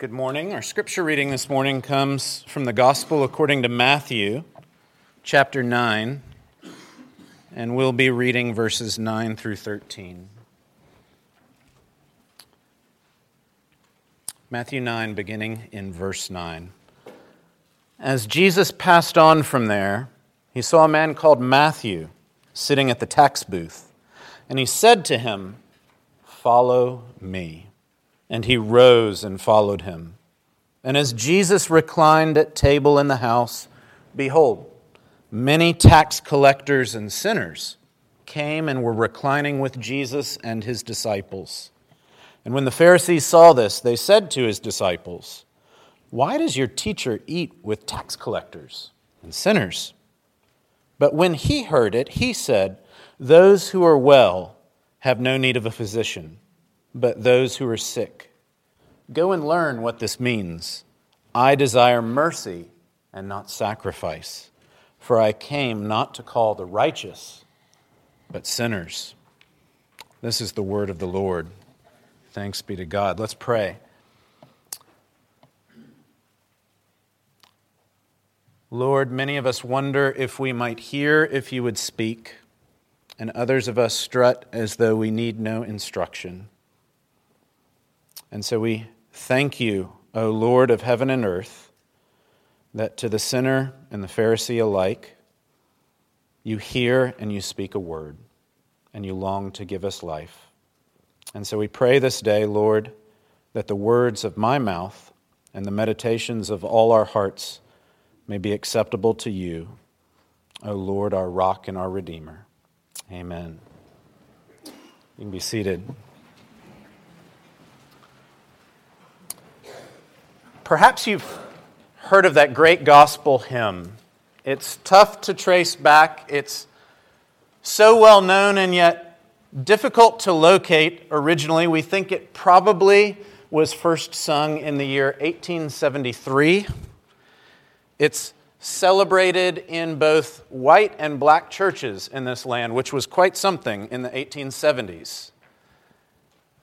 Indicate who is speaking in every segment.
Speaker 1: Good morning. Our scripture reading this morning comes from the Gospel according to Matthew, chapter 9, and we'll be reading verses 9 through 13. Matthew 9, beginning in verse 9. As Jesus passed on from there, he saw a man called Matthew sitting at the tax booth, and he said to him, Follow me. And he rose and followed him. And as Jesus reclined at table in the house, behold, many tax collectors and sinners came and were reclining with Jesus and his disciples. And when the Pharisees saw this, they said to his disciples, Why does your teacher eat with tax collectors and sinners? But when he heard it, he said, Those who are well have no need of a physician but those who are sick. Go and learn what this means. I desire mercy and not sacrifice, for I came not to call the righteous, but sinners. This is the word of the Lord. Thanks be to God. Let's pray. Lord, many of us wonder if we might hear if you would speak, and others of us strut as though we need no instruction. And so we thank you, O Lord of heaven and earth, that to the sinner and the Pharisee alike, you hear and you speak a word, and you long to give us life. And so we pray this day, Lord, that the words of my mouth and the meditations of all our hearts may be acceptable to you, O Lord, our rock and our redeemer. Amen. You can be seated. Perhaps you've heard of that great gospel hymn. It's tough to trace back, it's so well known and yet difficult to locate originally. We think it probably was first sung in the year 1873. It's celebrated in both white and black churches in this land, which was quite something in the 1870s.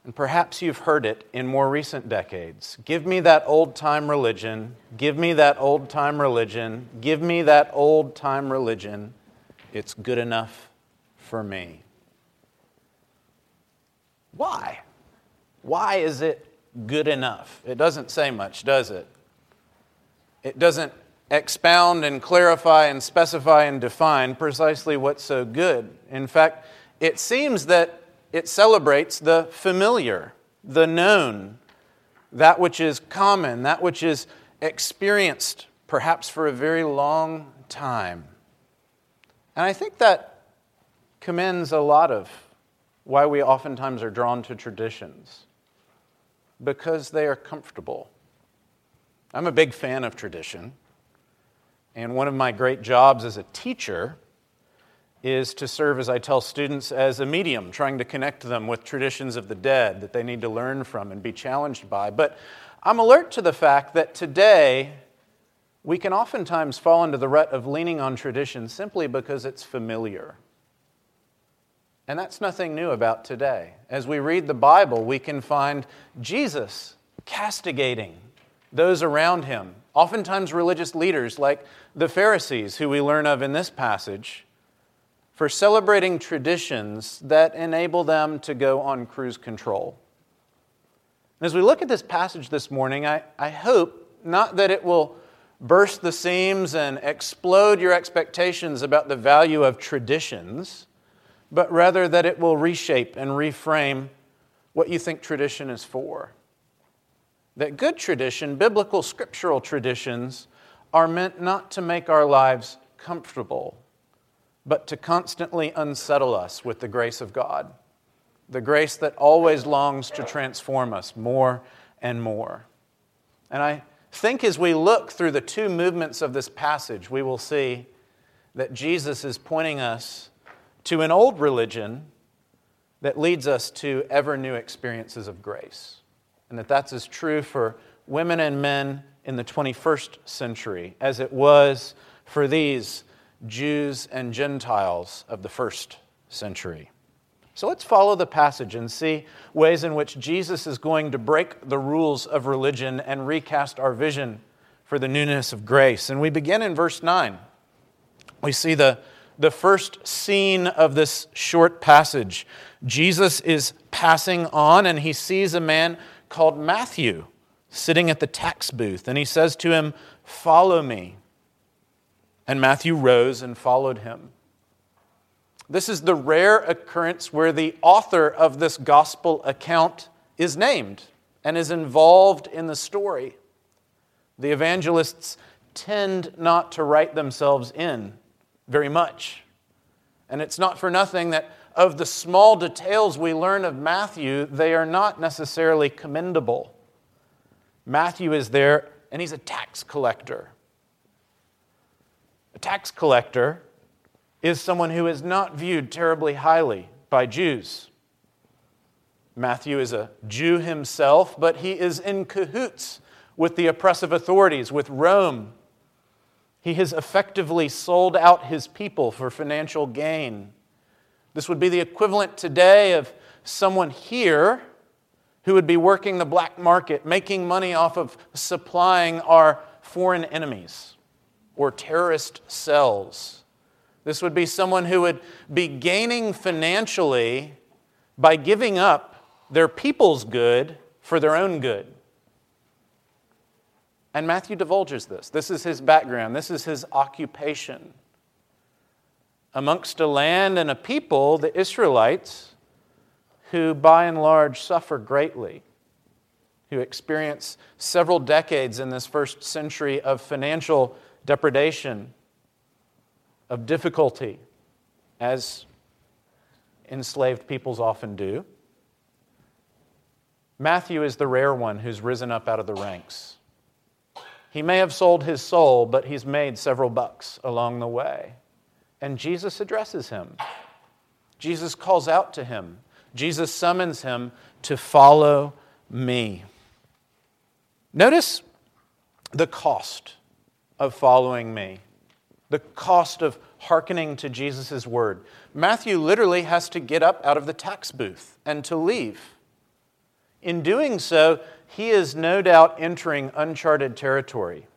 Speaker 1: And perhaps you've heard it in more recent decades. Give me that old time religion. Give me that old time religion. Give me that old time religion. It's good enough for me. Why? Why is it good enough? It doesn't say much, does it? It doesn't expound and clarify and specify and define precisely what's so good. In fact, it seems that it celebrates the familiar, the known, that which is common, that which is experienced perhaps for a very long time. And I think that commends a lot of why we oftentimes are drawn to traditions because they are comfortable. I'm a big fan of tradition, and one of my great jobs as a teacher is to serve, as I tell students, as a medium, trying to connect them with traditions of the dead that they need to learn from and be challenged by. But I'm alert to the fact that today we can oftentimes fall into the rut of leaning on tradition simply because it's familiar. And that's nothing new about today. As we read the Bible, we can find Jesus castigating those around him, oftentimes religious leaders like the Pharisees, who we learn of in this passage for celebrating traditions that enable them to go on cruise control. And as we look at this passage this morning, I, I hope not that it will burst the seams and explode your expectations about the value of traditions, but rather that it will reshape and reframe what you think tradition is for. That good tradition, biblical scriptural traditions, are meant not to make our lives comfortable but to constantly unsettle us with the grace of God, the grace that always longs to transform us more and more. And I think as we look through the two movements of this passage, we will see that Jesus is pointing us to an old religion that leads us to ever new experiences of grace. And that that's as true for women and men in the 21st century as it was for these Jews and Gentiles of the first century. So let's follow the passage and see ways in which Jesus is going to break the rules of religion and recast our vision for the newness of grace. And we begin in verse 9. We see the, the first scene of this short passage. Jesus is passing on and he sees a man called Matthew sitting at the tax booth. And he says to him, Follow me. And Matthew rose and followed him. This is the rare occurrence where the author of this gospel account is named and is involved in the story. The evangelists tend not to write themselves in very much. And it's not for nothing that of the small details we learn of Matthew, they are not necessarily commendable. Matthew is there, and he's a tax collector. A tax collector is someone who is not viewed terribly highly by Jews. Matthew is a Jew himself, but he is in cahoots with the oppressive authorities, with Rome. He has effectively sold out his people for financial gain. This would be the equivalent today of someone here who would be working the black market, making money off of supplying our foreign enemies or terrorist cells. This would be someone who would be gaining financially by giving up their people's good for their own good. And Matthew divulges this. This is his background, this is his occupation. Amongst a land and a people, the Israelites, who by and large suffer greatly, who experience several decades in this first century of financial depredation of difficulty, as enslaved peoples often do. Matthew is the rare one who's risen up out of the ranks. He may have sold his soul, but he's made several bucks along the way. And Jesus addresses him. Jesus calls out to him. Jesus summons him to follow me. Notice the cost of following me the cost of hearkening to Jesus' word. Matthew literally has to get up out of the tax booth and to leave. In doing so, he is no doubt entering uncharted territory.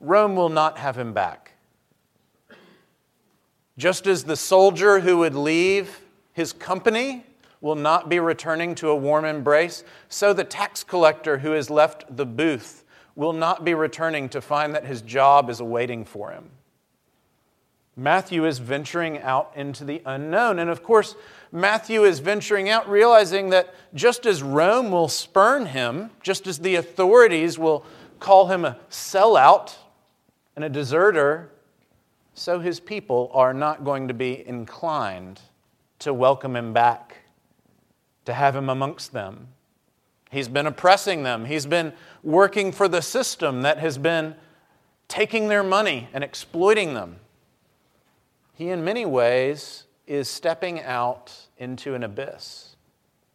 Speaker 1: Rome will not have him back. Just as the soldier who would leave his company will not be returning to a warm embrace, so the tax collector who has left the booth will not be returning to find that his job is awaiting for him. Matthew is venturing out into the unknown. And of course, Matthew is venturing out realizing that just as Rome will spurn him, just as the authorities will call him a sellout and a deserter, so his people are not going to be inclined to welcome him back, to have him amongst them. He's been oppressing them, he's been working for the system that has been taking their money and exploiting them he, in many ways, is stepping out into an abyss,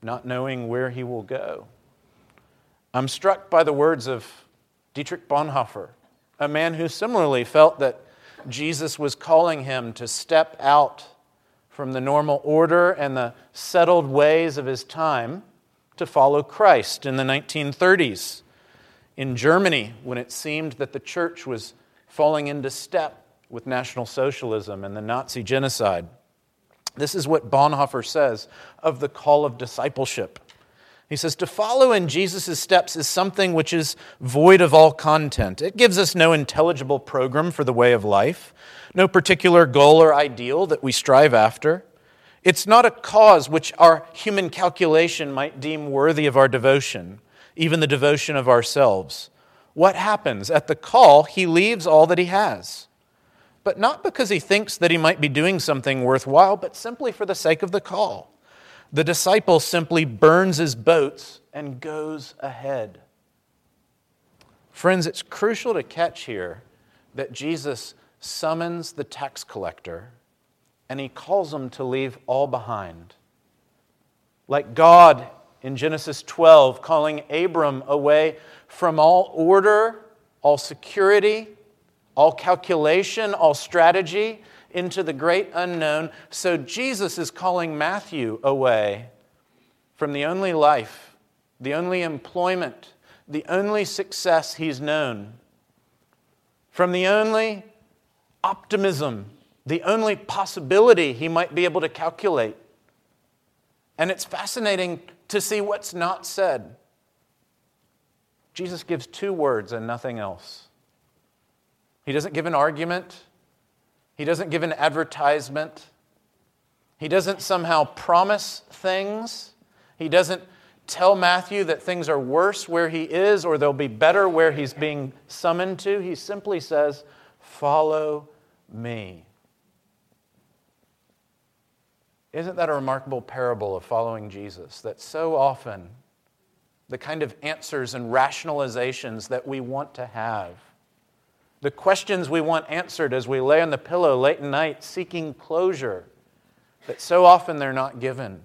Speaker 1: not knowing where he will go. I'm struck by the words of Dietrich Bonhoeffer, a man who similarly felt that Jesus was calling him to step out from the normal order and the settled ways of his time to follow Christ in the 1930s. In Germany, when it seemed that the church was falling into step with National Socialism and the Nazi genocide. This is what Bonhoeffer says of the call of discipleship. He says, To follow in Jesus' steps is something which is void of all content. It gives us no intelligible program for the way of life, no particular goal or ideal that we strive after. It's not a cause which our human calculation might deem worthy of our devotion, even the devotion of ourselves. What happens? At the call, he leaves all that he has but not because he thinks that he might be doing something worthwhile, but simply for the sake of the call. The disciple simply burns his boats and goes ahead. Friends, it's crucial to catch here that Jesus summons the tax collector and he calls him to leave all behind. Like God in Genesis 12, calling Abram away from all order, all security, all calculation, all strategy, into the great unknown. So Jesus is calling Matthew away from the only life, the only employment, the only success he's known, from the only optimism, the only possibility he might be able to calculate. And it's fascinating to see what's not said. Jesus gives two words and nothing else. He doesn't give an argument, he doesn't give an advertisement, he doesn't somehow promise things, he doesn't tell Matthew that things are worse where he is or they'll be better where he's being summoned to. He simply says, Follow me. Isn't that a remarkable parable of following Jesus? That so often the kind of answers and rationalizations that we want to have, the questions we want answered as we lay on the pillow late at night seeking closure, that so often they're not given.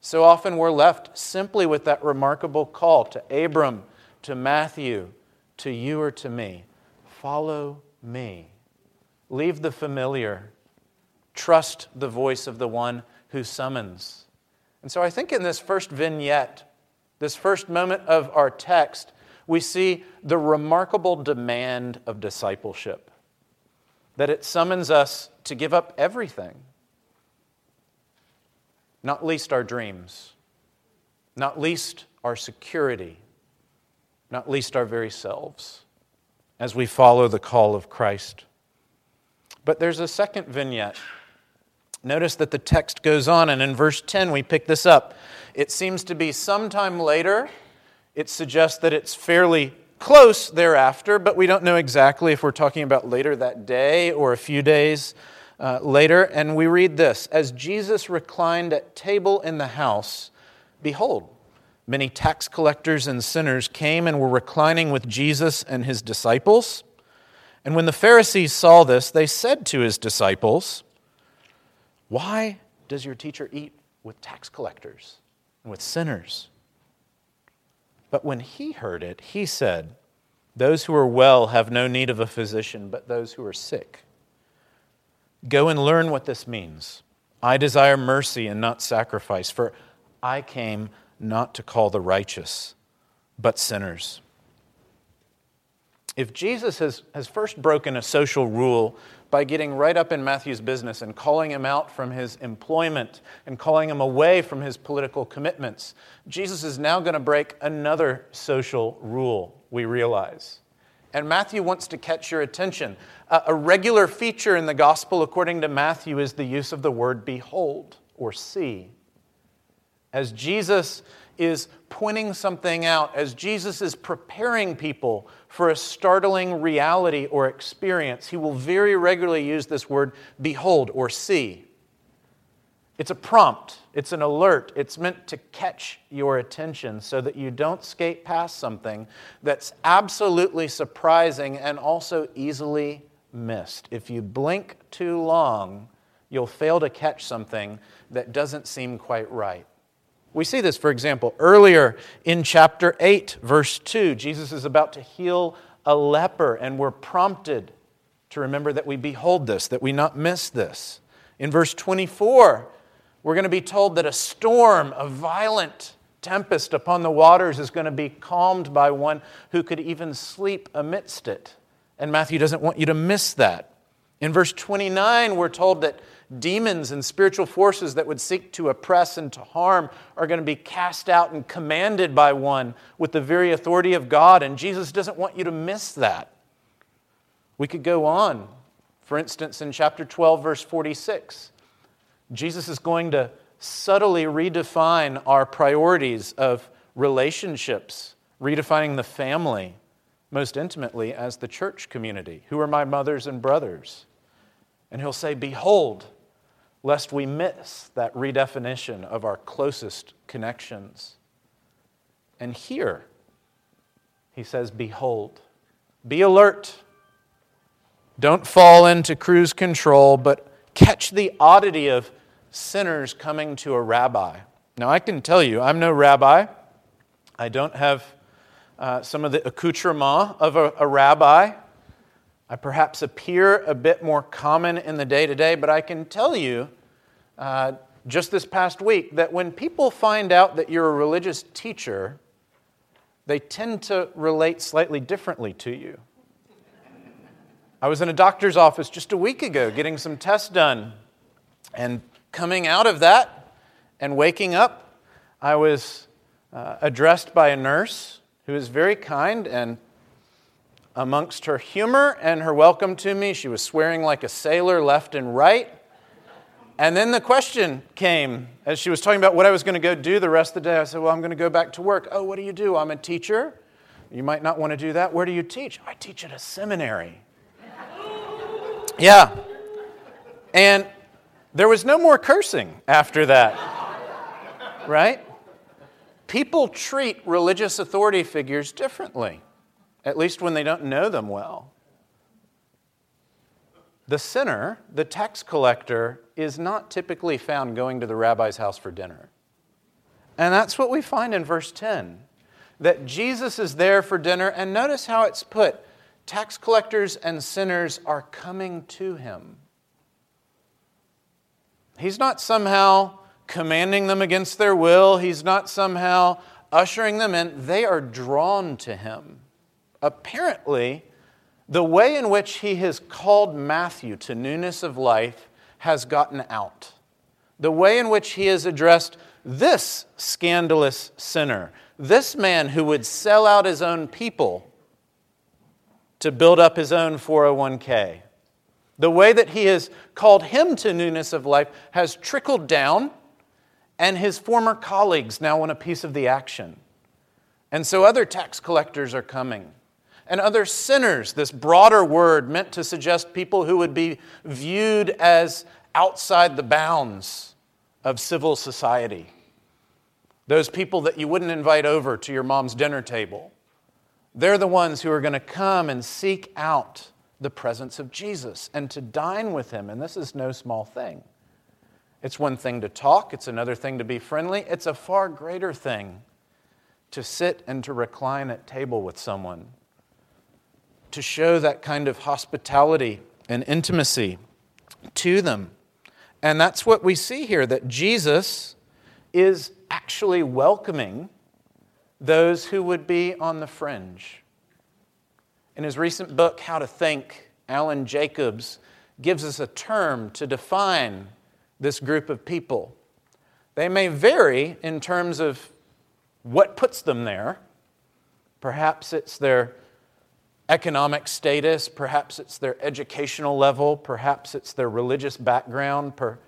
Speaker 1: So often we're left simply with that remarkable call to Abram, to Matthew, to you or to me follow me. Leave the familiar Trust the voice of the one who summons. And so I think in this first vignette, this first moment of our text, we see the remarkable demand of discipleship. That it summons us to give up everything, not least our dreams, not least our security, not least our very selves, as we follow the call of Christ. But there's a second vignette Notice that the text goes on, and in verse 10, we pick this up. It seems to be sometime later. It suggests that it's fairly close thereafter, but we don't know exactly if we're talking about later that day or a few days uh, later. And we read this As Jesus reclined at table in the house, behold, many tax collectors and sinners came and were reclining with Jesus and his disciples. And when the Pharisees saw this, they said to his disciples, why does your teacher eat with tax collectors and with sinners? But when he heard it, he said, Those who are well have no need of a physician, but those who are sick. Go and learn what this means. I desire mercy and not sacrifice, for I came not to call the righteous, but sinners. If Jesus has, has first broken a social rule by getting right up in Matthew's business and calling him out from his employment and calling him away from his political commitments. Jesus is now going to break another social rule, we realize. And Matthew wants to catch your attention. A regular feature in the gospel, according to Matthew, is the use of the word behold or see. As Jesus is pointing something out, as Jesus is preparing people for a startling reality or experience, he will very regularly use this word behold or see. It's a prompt, it's an alert, it's meant to catch your attention so that you don't skate past something that's absolutely surprising and also easily missed. If you blink too long, you'll fail to catch something that doesn't seem quite right. We see this, for example, earlier in chapter 8, verse 2. Jesus is about to heal a leper, and we're prompted to remember that we behold this, that we not miss this. In verse 24, we're going to be told that a storm, a violent tempest upon the waters, is going to be calmed by one who could even sleep amidst it. And Matthew doesn't want you to miss that. In verse 29, we're told that demons and spiritual forces that would seek to oppress and to harm are going to be cast out and commanded by one with the very authority of God. And Jesus doesn't want you to miss that. We could go on. For instance, in chapter 12, verse 46, Jesus is going to subtly redefine our priorities of relationships, redefining the family most intimately as the church community. Who are my mothers and brothers? And he'll say, Behold, lest we miss that redefinition of our closest connections. And here, he says, Behold, be alert. Don't fall into cruise control, but catch the oddity of sinners coming to a rabbi. Now, I can tell you, I'm no rabbi. I don't have uh, some of the accoutrement of a, a rabbi. I perhaps appear a bit more common in the day to day, but I can tell you uh, just this past week that when people find out that you're a religious teacher, they tend to relate slightly differently to you. I was in a doctor's office just a week ago getting some tests done, and coming out of that and waking up, I was uh, addressed by a nurse who was very kind and amongst her humor and her welcome to me, she was swearing like a sailor left and right. And then the question came as she was talking about what I was going to go do the rest of the day. I said, Well, I'm going to go back to work. Oh, what do you do? I'm a teacher. You might not want to do that. Where do you teach? I teach at a seminary. yeah. And there was no more cursing after that. right? People treat religious authority figures differently at least when they don't know them well. The sinner, the tax collector, is not typically found going to the rabbi's house for dinner. And that's what we find in verse 10 that Jesus is there for dinner, and notice how it's put tax collectors and sinners are coming to him. He's not somehow commanding them against their will, he's not somehow ushering them in. They are drawn to him apparently, the way in which he has called Matthew to newness of life has gotten out. The way in which he has addressed this scandalous sinner, this man who would sell out his own people to build up his own 401k. The way that he has called him to newness of life has trickled down, and his former colleagues now want a piece of the action. And so other tax collectors are coming and other sinners, this broader word meant to suggest people who would be viewed as outside the bounds of civil society. Those people that you wouldn't invite over to your mom's dinner table. They're the ones who are going to come and seek out the presence of Jesus and to dine with him. And this is no small thing. It's one thing to talk, it's another thing to be friendly, it's a far greater thing to sit and to recline at table with someone to show that kind of hospitality and intimacy to them. And that's what we see here that Jesus is actually welcoming those who would be on the fringe. In his recent book, How to Think, Alan Jacobs gives us a term to define this group of people. They may vary in terms of what puts them there. Perhaps it's their economic status, perhaps it's their educational level, perhaps it's their religious background, per,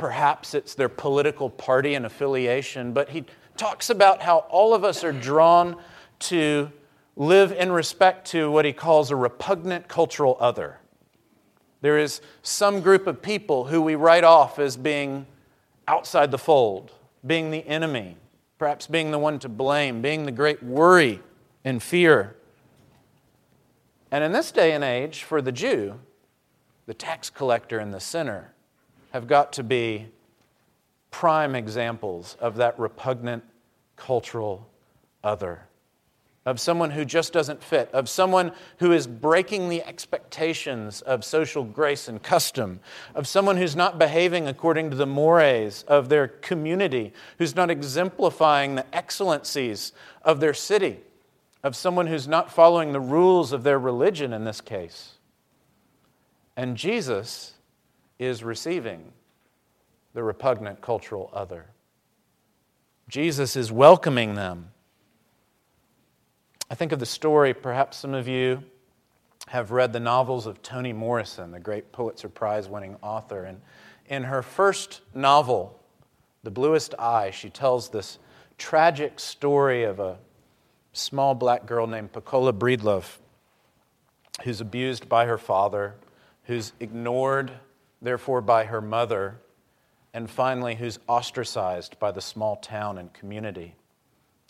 Speaker 1: perhaps it's their political party and affiliation. But he talks about how all of us are drawn to live in respect to what he calls a repugnant cultural other. There is some group of people who we write off as being outside the fold, being the enemy, perhaps being the one to blame, being the great worry and fear. And in this day and age, for the Jew, the tax collector and the sinner have got to be prime examples of that repugnant cultural other, of someone who just doesn't fit, of someone who is breaking the expectations of social grace and custom, of someone who's not behaving according to the mores of their community, who's not exemplifying the excellencies of their city of someone who's not following the rules of their religion in this case. And Jesus is receiving the repugnant cultural other. Jesus is welcoming them. I think of the story, perhaps some of you have read the novels of Toni Morrison, the great Pulitzer Prize winning author. And in her first novel, The Bluest Eye, she tells this tragic story of a small black girl named Pecola Breedlove, who's abused by her father, who's ignored, therefore, by her mother, and finally, who's ostracized by the small town and community.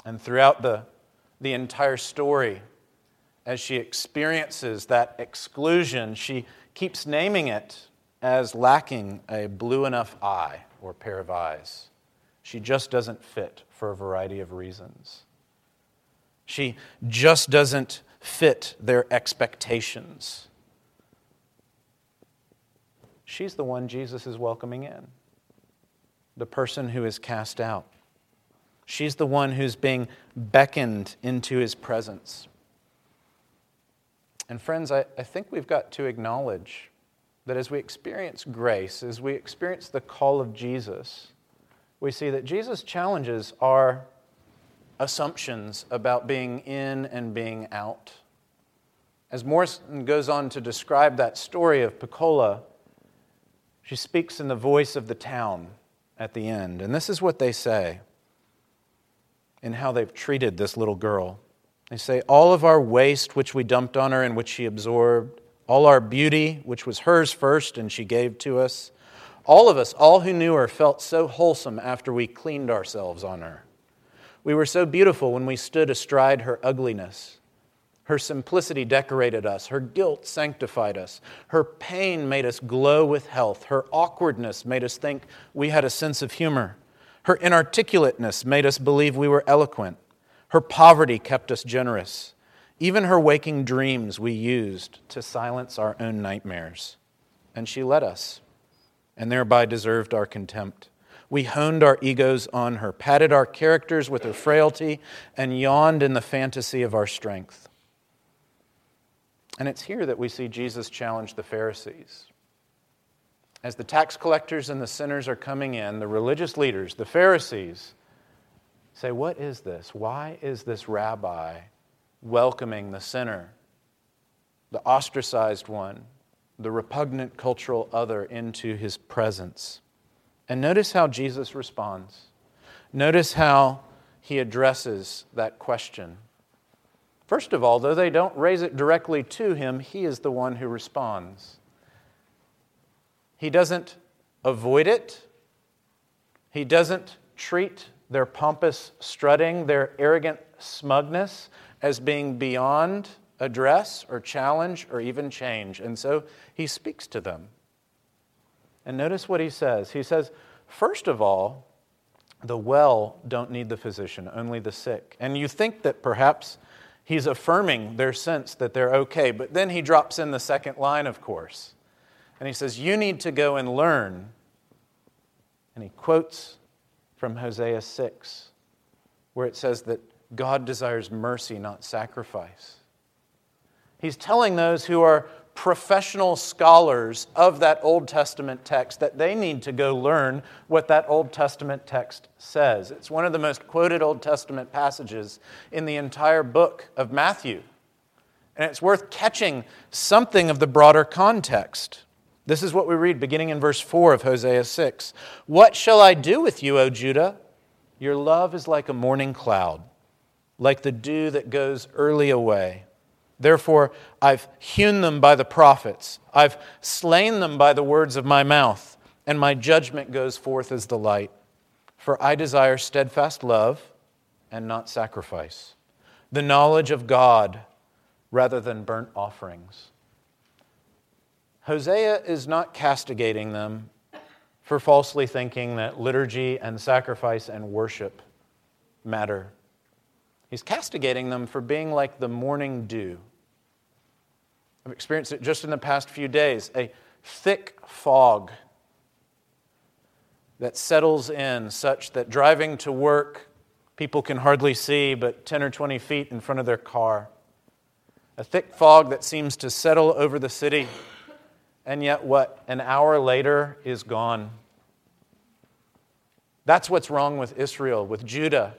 Speaker 1: And throughout the, the entire story, as she experiences that exclusion, she keeps naming it as lacking a blue enough eye or pair of eyes. She just doesn't fit for a variety of reasons. She just doesn't fit their expectations. she's the one Jesus is welcoming in, the person who is cast out. She's the one who's being beckoned into his presence. And, friends, I, I think we've got to acknowledge that as we experience grace, as we experience the call of Jesus, we see that Jesus challenges our assumptions about being in and being out. As Morrison goes on to describe that story of Pecola, she speaks in the voice of the town at the end. And this is what they say in how they've treated this little girl. They say, All of our waste which we dumped on her and which she absorbed, all our beauty which was hers first and she gave to us, all of us, all who knew her, felt so wholesome after we cleaned ourselves on her. We were so beautiful when we stood astride her ugliness. Her simplicity decorated us. Her guilt sanctified us. Her pain made us glow with health. Her awkwardness made us think we had a sense of humor. Her inarticulateness made us believe we were eloquent. Her poverty kept us generous. Even her waking dreams we used to silence our own nightmares. And she led us, and thereby deserved our contempt. We honed our egos on her, patted our characters with her frailty, and yawned in the fantasy of our strength. And it's here that we see Jesus challenge the Pharisees. As the tax collectors and the sinners are coming in, the religious leaders, the Pharisees, say, What is this? Why is this rabbi welcoming the sinner, the ostracized one, the repugnant cultural other into his presence? And notice how Jesus responds. Notice how he addresses that question. First of all, though they don't raise it directly to him, he is the one who responds. He doesn't avoid it. He doesn't treat their pompous strutting, their arrogant smugness as being beyond address or challenge or even change. And so he speaks to them. And notice what he says. He says, first of all, the well don't need the physician, only the sick. And you think that perhaps he's affirming their sense that they're okay, but then he drops in the second line, of course. And he says, You need to go and learn. And he quotes from Hosea 6, where it says that God desires mercy, not sacrifice. He's telling those who are professional scholars of that Old Testament text that they need to go learn what that Old Testament text says. It's one of the most quoted Old Testament passages in the entire book of Matthew. And it's worth catching something of the broader context. This is what we read beginning in verse 4 of Hosea 6. What shall I do with you, O Judah? Your love is like a morning cloud, like the dew that goes early away. Therefore, I've hewn them by the prophets, I've slain them by the words of my mouth, and my judgment goes forth as the light. For I desire steadfast love and not sacrifice, the knowledge of God rather than burnt offerings. Hosea is not castigating them for falsely thinking that liturgy and sacrifice and worship matter. He's castigating them for being like the morning dew. I've experienced it just in the past few days a thick fog that settles in such that driving to work, people can hardly see but 10 or 20 feet in front of their car. A thick fog that seems to settle over the city and yet what? An hour later is gone. That's what's wrong with Israel, with Judah.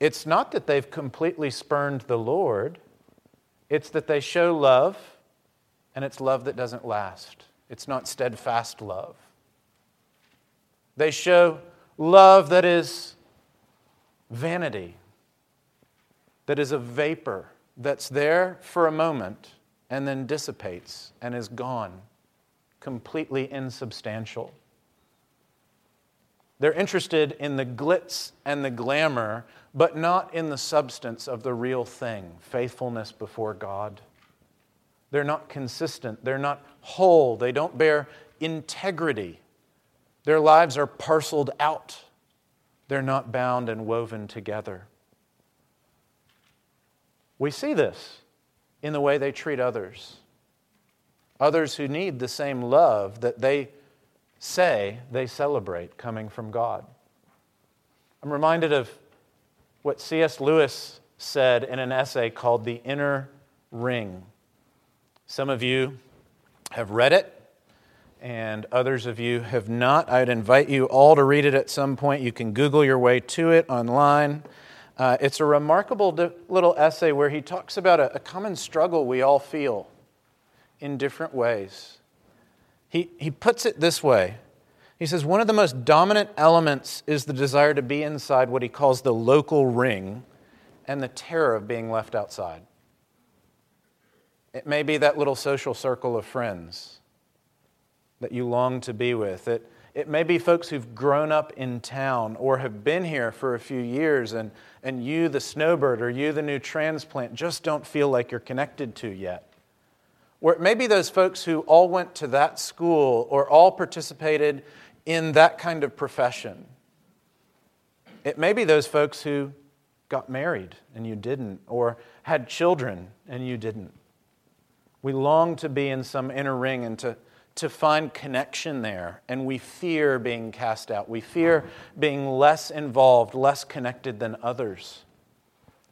Speaker 1: It's not that they've completely spurned the Lord, it's that they show love, and it's love that doesn't last. It's not steadfast love. They show love that is vanity, that is a vapor, that's there for a moment and then dissipates and is gone, completely insubstantial. They're interested in the glitz and the glamour, but not in the substance of the real thing faithfulness before God. They're not consistent. They're not whole. They don't bear integrity. Their lives are parceled out. They're not bound and woven together. We see this in the way they treat others. others who need the same love that they say they celebrate coming from God. I'm reminded of what C.S. Lewis said in an essay called The Inner Ring. Some of you have read it, and others of you have not. I'd invite you all to read it at some point. You can Google your way to it online. Uh, it's a remarkable di- little essay where he talks about a, a common struggle we all feel in different ways. He, he puts it this way He says, One of the most dominant elements is the desire to be inside what he calls the local ring and the terror of being left outside. It may be that little social circle of friends that you long to be with. It, it may be folks who've grown up in town or have been here for a few years, and, and you, the snowbird, or you, the new transplant, just don't feel like you're connected to yet. Or maybe those folks who all went to that school or all participated in that kind of profession. It may be those folks who got married and you didn't, or had children and you didn't. We long to be in some inner ring and to to find connection there, and we fear being cast out. We fear being less involved, less connected than others.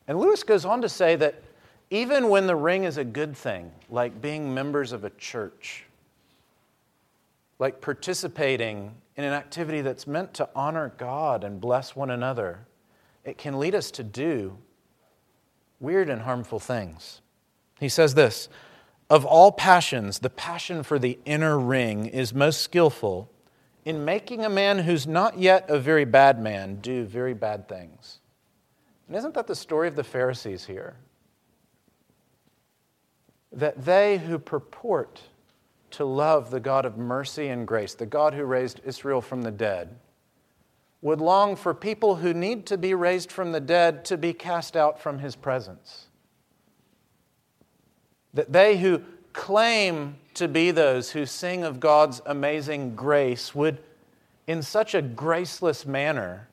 Speaker 1: And Lewis goes on to say that even when the ring is a good thing, like being members of a church, like participating in an activity that's meant to honor God and bless one another, it can lead us to do weird and harmful things. He says this of all passions, the passion for the inner ring is most skillful in making a man who's not yet a very bad man do very bad things. And isn't that the story of the Pharisees here? That they who purport to love the God of mercy and grace, the God who raised Israel from the dead, would long for people who need to be raised from the dead to be cast out from his presence. That they who claim to be those who sing of God's amazing grace would, in such a graceless manner,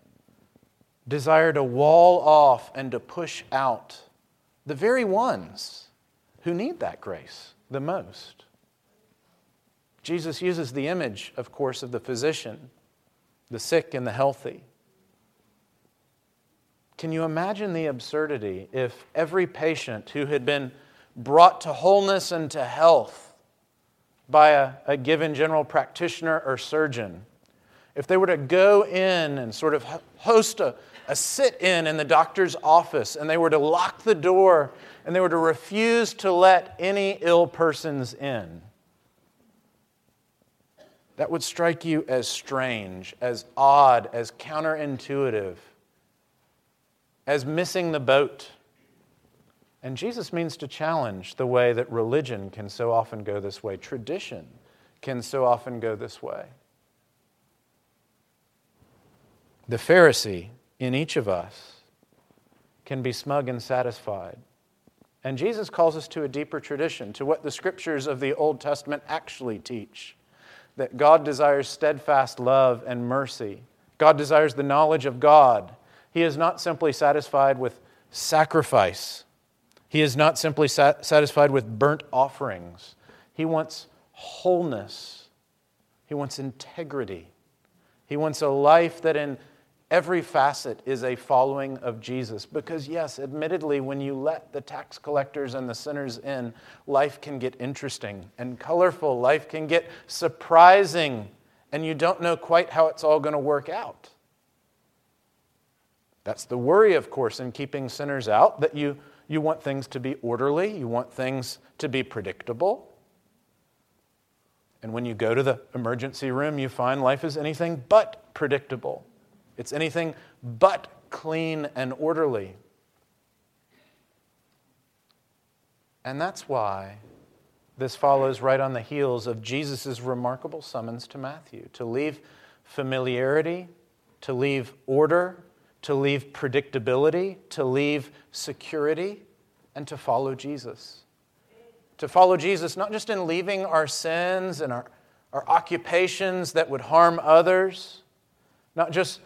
Speaker 1: desire to wall off and to push out the very ones who need that grace the most. Jesus uses the image, of course, of the physician, the sick and the healthy. Can you imagine the absurdity if every patient who had been brought to wholeness and to health by a, a given general practitioner or surgeon, if they were to go in and sort of host a, a sit in in the doctor's office and they were to lock the door and they were to refuse to let any ill persons in, that would strike you as strange, as odd, as counterintuitive, as missing the boat. And Jesus means to challenge the way that religion can so often go this way, tradition can so often go this way. The Pharisee in each of us can be smug and satisfied. And Jesus calls us to a deeper tradition, to what the scriptures of the Old Testament actually teach that God desires steadfast love and mercy. God desires the knowledge of God. He is not simply satisfied with sacrifice he is not simply sat- satisfied with burnt offerings, he wants wholeness, he wants integrity. He wants a life that in every facet is a following of Jesus. Because, yes, admittedly, when you let the tax collectors and the sinners in, life can get interesting and colorful. Life can get surprising, and you don't know quite how it's all going to work out. That's the worry, of course, in keeping sinners out, that you you want things to be orderly, you want things to be predictable. And when you go to the emergency room, you find life is anything but predictable. It's anything but clean and orderly. And that's why this follows right on the heels of Jesus' remarkable summons to Matthew to leave familiarity, to leave order, to leave predictability, to leave security, and to follow Jesus. To follow Jesus, not just in leaving our sins and our, our occupations that would harm others, not just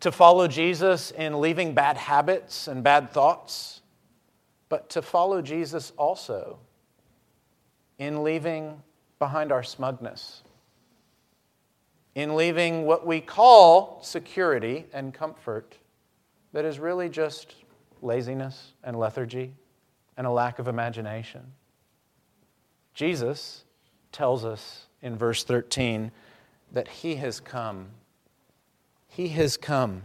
Speaker 1: to follow Jesus in leaving bad habits and bad thoughts, but to follow Jesus also in leaving behind our smugness, in leaving what we call security and comfort that is really just laziness and lethargy and a lack of imagination. Jesus tells us in verse 13 that He has come. He has come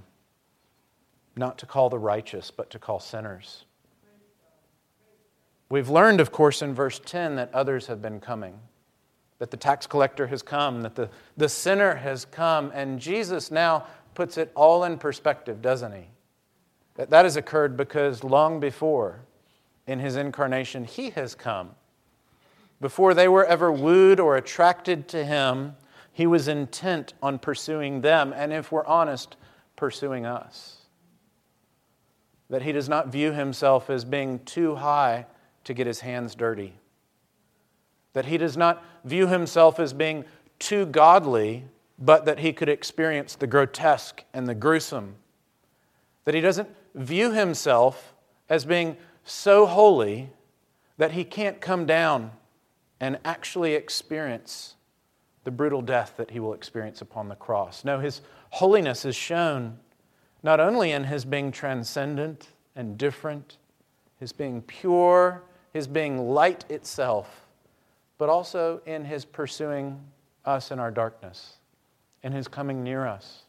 Speaker 1: not to call the righteous, but to call sinners. We've learned, of course, in verse 10 that others have been coming, that the tax collector has come, that the, the sinner has come, and Jesus now puts it all in perspective, doesn't he? That that has occurred because long before, in his incarnation, he has come. Before they were ever wooed or attracted to him, he was intent on pursuing them, and if we're honest, pursuing us. That he does not view himself as being too high to get his hands dirty. That he does not view himself as being too godly, but that he could experience the grotesque and the gruesome. That he doesn't view himself as being so holy that he can't come down and actually experience the brutal death that he will experience upon the cross. No, his holiness is shown not only in his being transcendent and different, his being pure, his being light itself, but also in his pursuing us in our darkness, in his coming near us.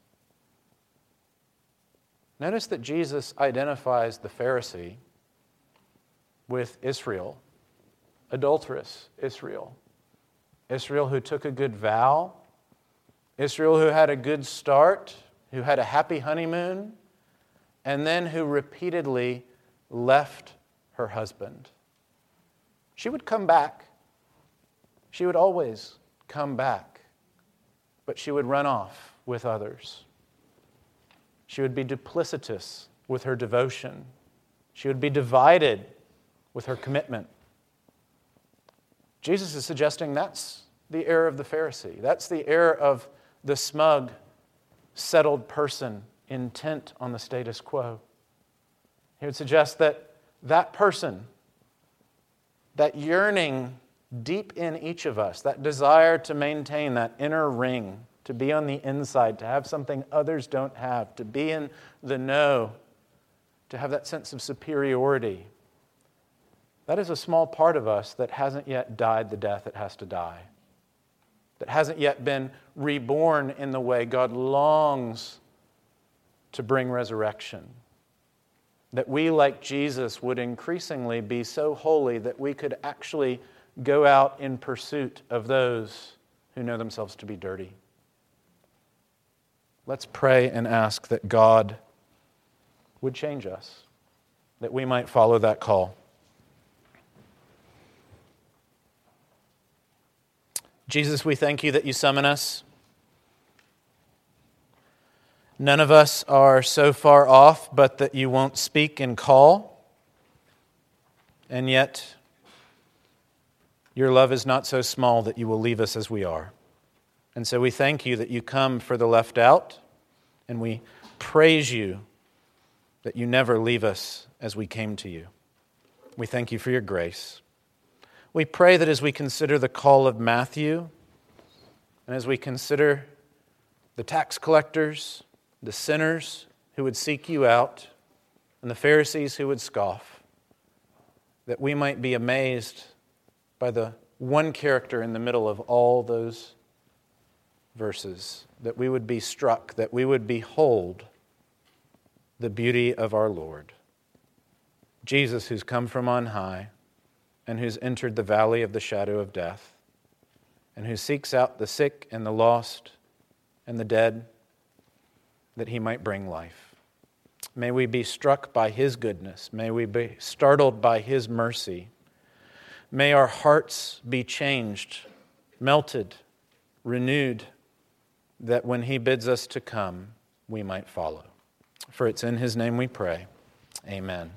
Speaker 1: Notice that Jesus identifies the Pharisee with Israel, adulterous Israel. Israel who took a good vow, Israel who had a good start, who had a happy honeymoon, and then who repeatedly left her husband. She would come back. She would always come back, but she would run off with others. She would be duplicitous with her devotion. She would be divided with her commitment. Jesus is suggesting that's the error of the Pharisee. That's the error of the smug, settled person intent on the status quo. He would suggest that that person, that yearning deep in each of us, that desire to maintain that inner ring, to be on the inside, to have something others don't have, to be in the know, to have that sense of superiority, that is a small part of us that hasn't yet died the death it has to die, that hasn't yet been reborn in the way God longs to bring resurrection. That we, like Jesus, would increasingly be so holy that we could actually go out in pursuit of those who know themselves to be dirty. Let's pray and ask that God would change us, that we might follow that call. Jesus, we thank you that you summon us. None of us are so far off, but that you won't speak and call. And yet, your love is not so small that you will leave us as we are. And so we thank you that you come for the left out, and we praise you that you never leave us as we came to you. We thank you for your grace. We pray that as we consider the call of Matthew, and as we consider the tax collectors, the sinners who would seek you out, and the Pharisees who would scoff, that we might be amazed by the one character in the middle of all those verses, that we would be struck, that we would behold the beauty of our Lord. Jesus, who's come from on high and who's entered the valley of the shadow of death, and who seeks out the sick and the lost and the dead that he might bring life. May we be struck by his goodness. May we be startled by his mercy. May our hearts be changed, melted, renewed, that when he bids us to come, we might follow. For it's in his name we pray. Amen.